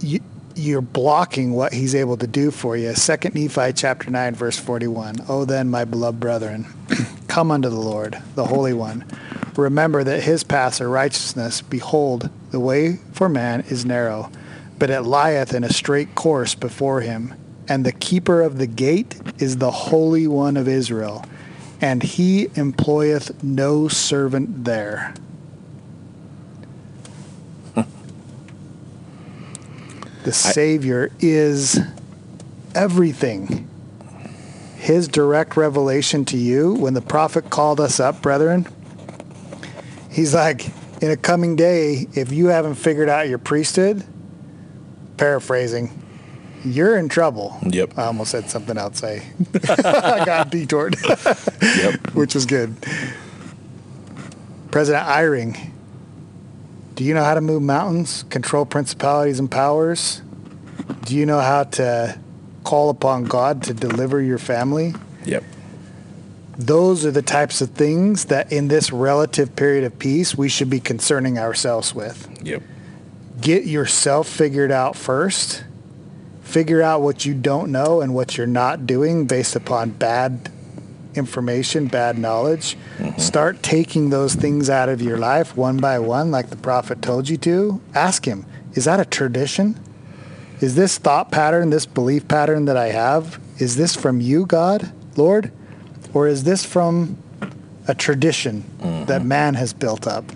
you, you're blocking what he's able to do for you. Second Nephi chapter 9 verse 41. Oh then my beloved brethren, come unto the Lord, the Holy One. Remember that his paths are righteousness. Behold, the way for man is narrow, but it lieth in a straight course before him. And the keeper of the gate is the Holy One of Israel, and he employeth no servant there. the Savior is everything. His direct revelation to you, when the prophet called us up, brethren, he's like, in a coming day, if you haven't figured out your priesthood, paraphrasing, you're in trouble. Yep. I almost said something else. I, I got detoured, Yep. which was good. President Eyring, do you know how to move mountains, control principalities and powers? Do you know how to call upon God to deliver your family? Yep. Those are the types of things that in this relative period of peace we should be concerning ourselves with. Yep. Get yourself figured out first. Figure out what you don't know and what you're not doing based upon bad information, bad knowledge. Mm-hmm. Start taking those things out of your life one by one, like the prophet told you to. Ask him, is that a tradition? Is this thought pattern, this belief pattern that I have, is this from you, God, Lord? Or is this from a tradition mm-hmm. that man has built up?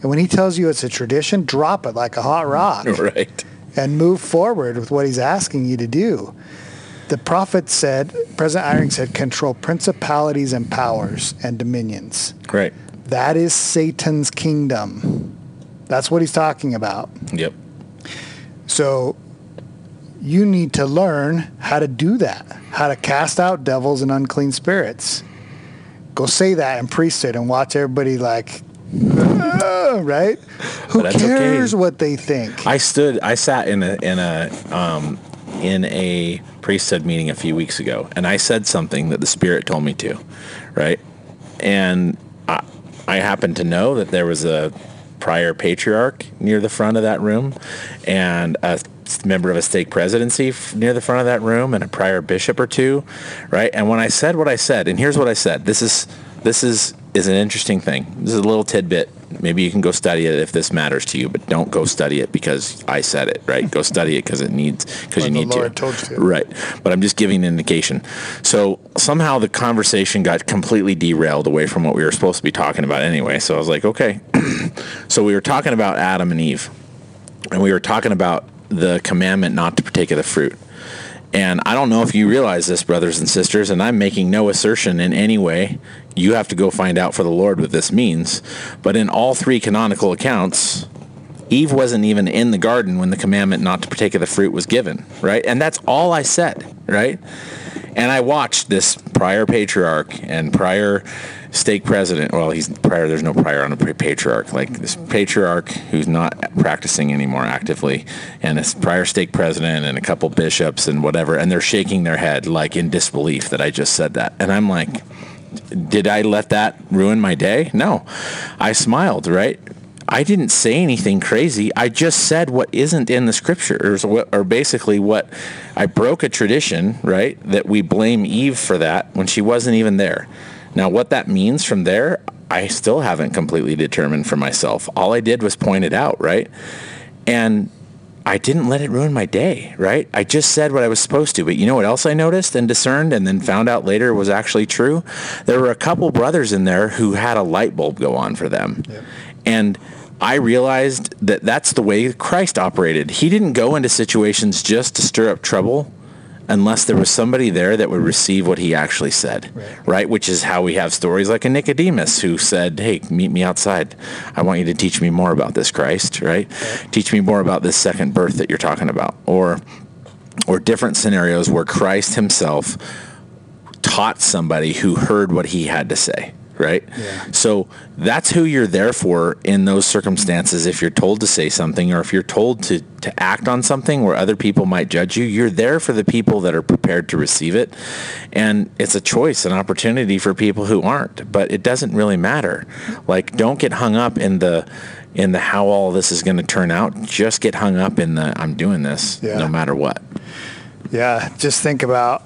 And when he tells you it's a tradition, drop it like a hot rock Right. And move forward with what he's asking you to do. The prophet said, President Eyring said, control principalities and powers and dominions. Right. That is Satan's kingdom. That's what he's talking about. Yep. So you need to learn how to do that, how to cast out devils and unclean spirits. Go say that in priesthood and watch everybody like, "Ah," right? Who that's okay. cares what they think? I stood. I sat in a in a um, in a priesthood meeting a few weeks ago, and I said something that the Spirit told me to, right? And I, I happened to know that there was a prior patriarch near the front of that room, and a member of a stake presidency f- near the front of that room, and a prior bishop or two, right? And when I said what I said, and here's what I said. This is this is is an interesting thing. This is a little tidbit. Maybe you can go study it if this matters to you, but don't go study it because I said it, right? Go study it because it needs because you need to. told you to. Right. But I'm just giving an indication. So somehow the conversation got completely derailed away from what we were supposed to be talking about anyway. So I was like, okay. so we were talking about Adam and Eve, and we were talking about the commandment not to partake of the fruit. And I don't know if you realize this, brothers and sisters, and I'm making no assertion in any way. You have to go find out for the Lord what this means. But in all three canonical accounts, Eve wasn't even in the garden when the commandment not to partake of the fruit was given, right? And that's all I said, right? And I watched this prior patriarch and prior stake president. Well, he's prior. There's no prior on a patriarch. Like this patriarch who's not practicing anymore actively, and this prior stake president and a couple bishops and whatever, and they're shaking their head like in disbelief that I just said that. And I'm like, did I let that ruin my day? No, I smiled. Right. I didn't say anything crazy. I just said what isn't in the scriptures, or, basically what I broke a tradition, right? That we blame Eve for that when she wasn't even there. Now, what that means from there, I still haven't completely determined for myself. All I did was point it out, right? And I didn't let it ruin my day, right? I just said what I was supposed to. But you know what else I noticed and discerned and then found out later was actually true? There were a couple brothers in there who had a light bulb go on for them. And I realized that that's the way Christ operated. He didn't go into situations just to stir up trouble unless there was somebody there that would receive what he actually said, Right. right? Which is how we have stories like a Nicodemus who said, "Hey, meet me outside. I want you to teach me more about this Christ, right? Teach me more about this second birth that you're talking about." Or or different scenarios where Christ himself taught somebody who heard what he had to say, right? Yeah. So that's who you're there for in those circumstances. If you're told to say something or if you're told to, to act on something where other people might judge you, you're there for the people that are prepared to receive it. And it's a choice, an opportunity for people who aren't, but it doesn't really matter. Like, don't get hung up in the, in the how all this is going to turn out. Just get hung up in the, I'm doing this Yeah. no matter what. Yeah, just think about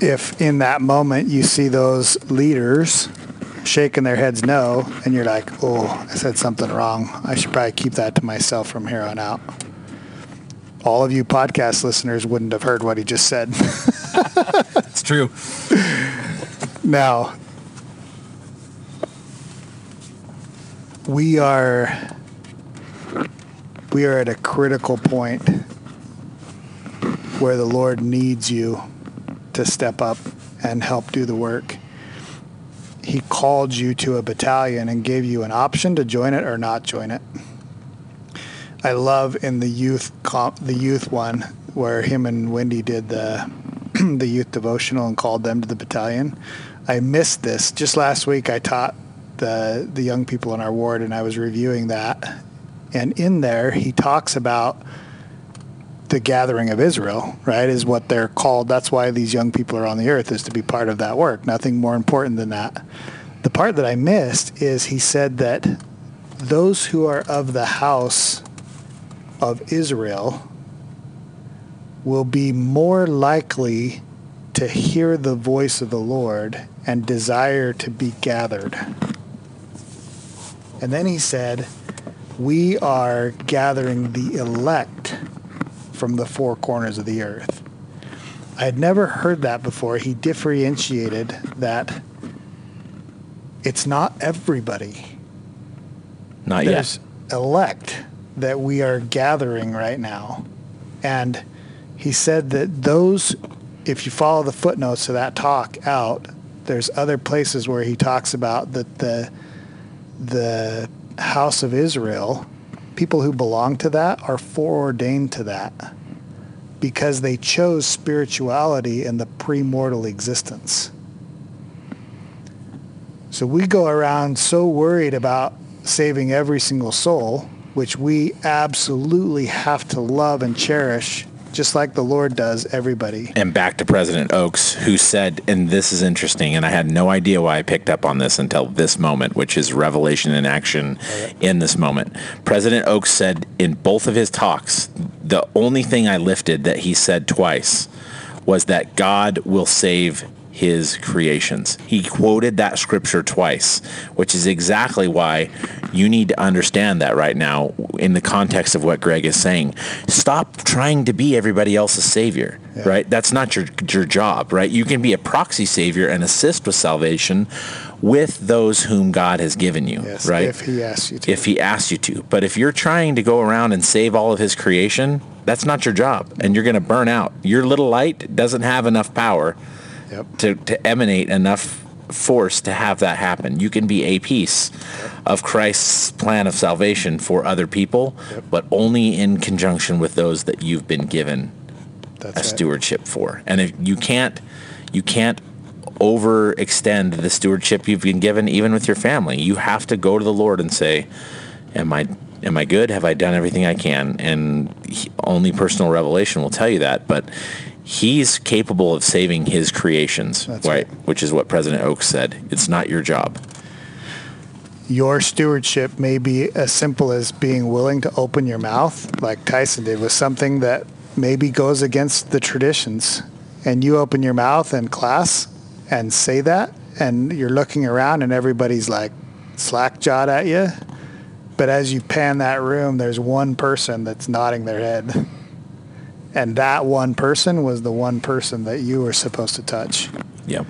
if in that moment you see those leaders shaking their heads no, and you're like, oh, I said something wrong. I should probably keep that to myself from here on out. All of you podcast listeners wouldn't have heard what he just said. It's true. now, we are we are at a critical point where the Lord needs you to step up and help do the work. He called you to a battalion and gave you an option to join it or not join it. I love in the youth comp, the youth one where him and Wendy did the the youth devotional and called them to the battalion. I missed this just last week. I taught the the young people in our ward, and I was reviewing that. And in there, he talks about the gathering of Israel, right, is what they're called. That's why these young people are on the earth, is to be part of that work. Nothing more important than that. The part that I missed is he said that those who are of the house of Israel will be more likely to hear the voice of the Lord and desire to be gathered. And then he said, We are gathering the elect from the four corners of the earth. I had never heard that before. He differentiated that it's not everybody. Not There's yet. elect that we are gathering right now. And he said that those, if you follow the footnotes of that talk out, there's other places where he talks about that the the house of Israel, people who belong to that are foreordained to that because they chose spirituality in the premortal existence. So we go around so worried about saving every single soul, which we absolutely have to love and cherish, just like the Lord does everybody. and back to President Oaks, who said, and this is interesting, and I had no idea why I picked up on this until this moment, which is revelation in action in this moment. President Oaks said in both of his talks, the only thing I lifted that he said twice was that God will save his creations. He quoted that scripture twice, which is exactly why you need to understand that right now in the context of what Greg is saying. Stop trying to be everybody else's savior, Yeah. right? That's not your your job, right? You can be a proxy savior and assist with salvation with those whom God has given you, Yes, right? if he asks you to. if he asks you to. But if you're trying to go around and save all of his creation, that's not your job and you're going to burn out. Your little light doesn't have enough power Yep. to, to emanate enough force to have that happen. You can be a piece of Christ's plan of salvation for other people, Yep. but only in conjunction with those that you've been given That's a right. stewardship for. And if you can't you can't overextend the stewardship you've been given even with your family. You have to go to the Lord and say, am I am I good? Have I done everything I can? And he, only personal revelation will tell you that, but he's capable of saving his creations, right? right. Which is what President Oaks said. It's not your job. your stewardship may be as simple as being willing to open your mouth, like Tyson did, with something that maybe goes against the traditions. And you open your mouth in class and say that, and you're looking around and everybody's like slack jawed at you. But as you pan that room, there's one person that's nodding their head. And that one person was the one person that you were supposed to touch Yep.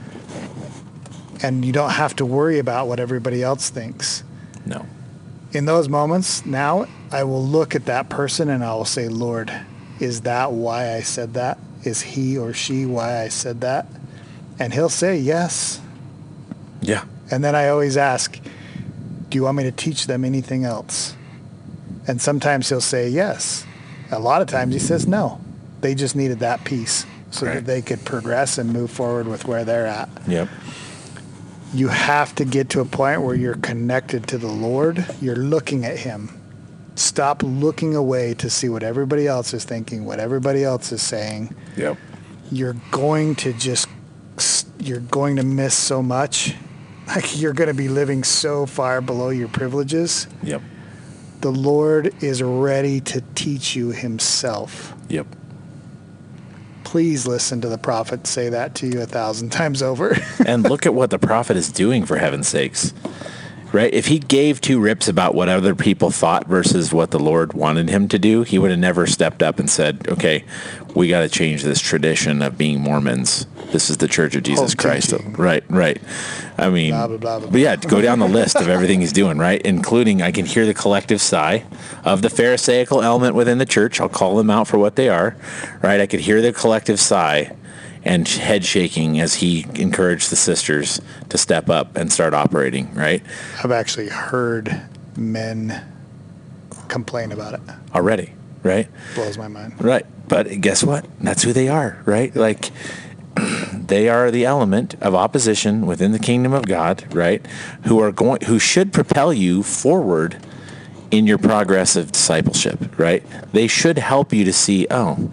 and you don't have to worry about what everybody else thinks. No. In those moments, now I will look at that person and I will say, Lord, is that why I said that? Is he or she why I said that? And he'll say yes. Yeah. And then I always ask, do you want me to teach them anything else? And sometimes he'll say yes. A lot of times he says no. They just needed that piece so Right. that they could progress and move forward with where they're at. Yep. You have to get to a point where you're connected to the Lord. You're looking at him. Stop looking away to see what everybody else is thinking, what everybody else is saying. Yep. You're going to just you're going to miss so much. Like you're going to be living so far below your privileges. Yep. The Lord is ready to teach you himself. Yep. Please listen to the prophet say that to you a thousand times over. and look at what the prophet is doing for heaven's sakes. Right? If he gave two rips about what other people thought versus what the Lord wanted him to do, he would have never stepped up and said, "Okay, we got to change this tradition of being Mormons. This is the Church of oh, Jesus Home Christ." teaching. Right, right. I mean, Blah, blah, blah, blah, but yeah, go down the list of everything he's doing, right? Including I can hear the collective sigh of the Pharisaical element within the church. I'll call them out for what they are, right? I could hear the collective sigh and head shaking as he encouraged the sisters to step up and start operating, right? I've actually heard men complain about it. Already, right? Blows my mind. Right. But guess what? That's who they are, right? Like they are the element of opposition within the kingdom of God, right? Who are going who should propel you forward in your progress of discipleship, right? They should help you to see, oh,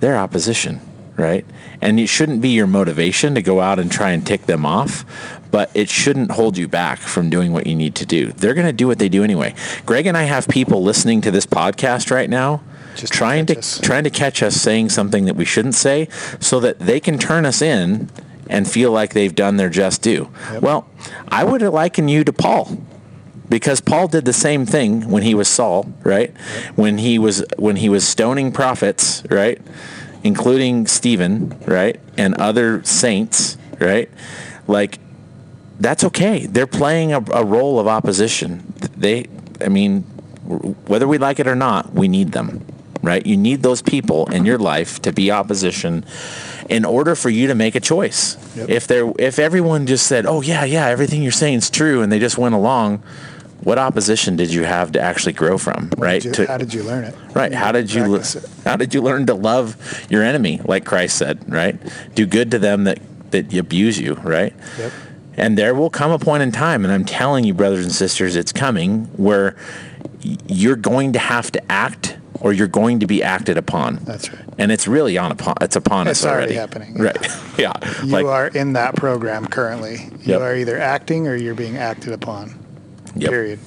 they're opposition, right? And it shouldn't be your motivation to go out and try and tick them off, but it shouldn't hold you back from doing what you need to do. They're going to do what they do anyway. Greg and I have people listening to this podcast right now Just trying to catch us. trying to catch us saying something that we shouldn't say so that they can turn us in and feel like they've done their just due. Yep. Well, I would liken you to Paul because Paul did the same thing when he was Saul, right? When he was when he was stoning prophets, right? Including Stephen, right? And other saints, right? Like that's okay. They're playing a, a role of opposition. They I mean whether we like it or not, we need them. Right? You need those people in your life to be opposition in order for you to make a choice. Yep. If there if everyone just said, "Oh yeah, yeah, everything you're saying is true," and they just went along, what opposition did you have to actually grow from, right? Did you- To- how did you learn it? Right. How did you how did you learn to love your enemy, like Christ said, right? Do good to them that that abuse you, right? Yep. And there will come a point in time, and I'm telling you, brothers and sisters, it's coming where you're going to have to act, or you're going to be acted upon. That's right. And it's really on upon it's upon It's us already It's already. happening. Right. yeah. You like are in that program currently. You Yep. are either acting or you're being acted upon. Yep. Period.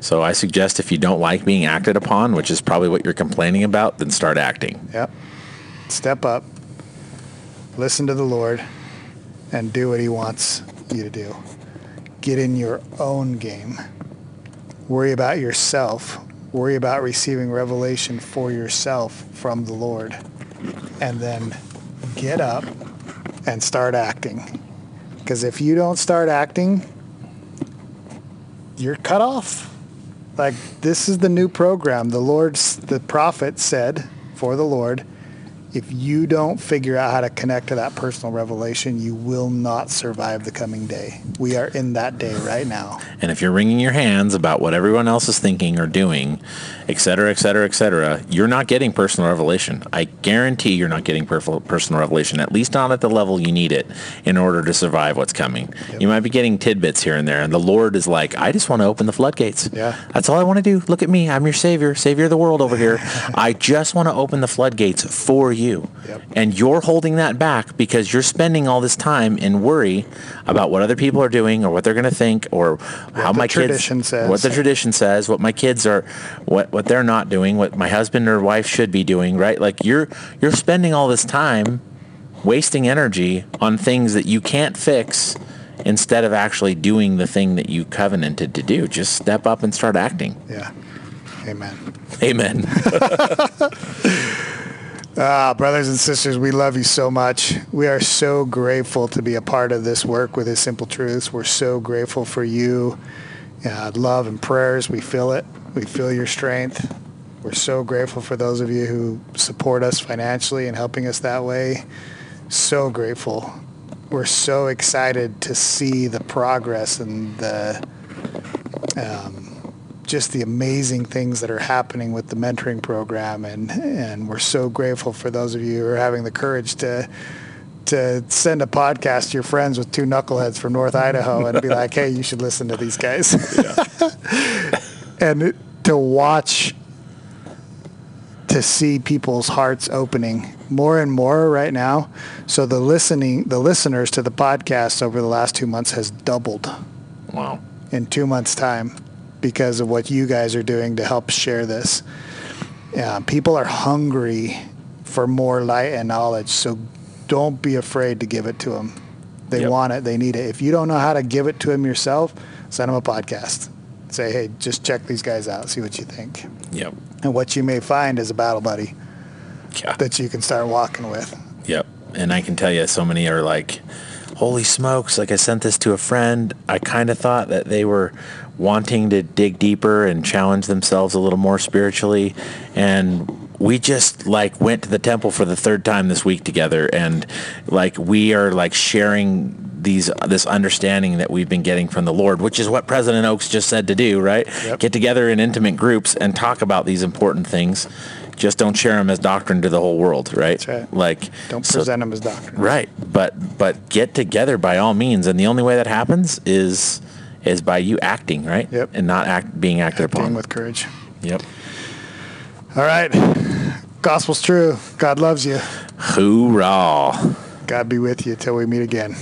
so I suggest if you don't like being acted upon, which is probably what you're complaining about, then start acting. Yep. Step up. Listen to the Lord and do what he wants you to do. Get in your own game. Worry about yourself. Worry about receiving revelation for yourself from the Lord. And then get up and start acting. Because if you don't start acting, you're cut off. Like this is the new program. The Lord's the prophet said for the Lord, if you don't figure out how to connect to that personal revelation, you will not survive the coming day. We are in that day right now. And if you're wringing your hands about what everyone else is thinking or doing, et cetera, et cetera, et cetera, you're not getting personal revelation. I guarantee you're not getting personal revelation, at least not at the level you need it in order to survive what's coming. You might be getting tidbits here and there, and the Lord is like, I just want to open the floodgates. Yeah. That's all I want to do. Look at me. I'm your savior, savior of the world over here. I just want to open the floodgates for you. Yep. And you're holding that back because you're spending all this time in worry about what other people are doing or what they're going to think or how my tradition kids says. what the tradition says, what my kids are what what they're not doing, what my husband or wife should be doing, right? Like you're you're spending all this time wasting energy on things that you can't fix instead of actually doing the thing that you covenanted to do. Just step up and start acting. Yeah. Amen. Amen. Ah, brothers and sisters, we love you so much. We are so grateful to be a part of this work with His Simple Truths. We're so grateful for you. Uh, love and prayers. We feel it. We feel your strength. We're so grateful for those of you who support us financially and helping us that way. So grateful. We're so excited to see the progress and the um, just the amazing things that are happening with the mentoring program, and and we're so grateful for those of you who are having the courage to to send a podcast to your friends with two knuckleheads from North Idaho and be like, "Hey, you should listen to these guys," and to watch to see people's hearts opening more and more right now. So the listening, the listeners to the podcast over the last two months has doubled. Wow. In two months' time, because of what you guys are doing to help share this. Yeah, people are hungry for more light and knowledge. So don't be afraid to give it to them. They yep. want it. They need it. If you don't know how to give it to them yourself, send them a podcast. Say, hey, just check these guys out. See what you think. Yep. And what you may find is a battle buddy yeah. that you can start walking with. Yep. And I can tell you, so many are like, holy smokes, like I sent this to a friend. I kind of thought that they were wanting to dig deeper and challenge themselves a little more spiritually. And we just like went to the temple for the third time this week together and like we are like sharing these this understanding that we've been getting from the Lord, which is what President Oaks just said to do, right? Yep. Get together in intimate groups and talk about these important things. Just don't share them as doctrine to the whole world, right? That's right. Like don't so, present them as doctrine. Right. But but get together by all means, and the only way that happens is is by you acting, right? Yep. And not act being acted acting upon with courage. Yep. All right. Gospel's true. God loves you. Hoorah. God be with you till we meet again.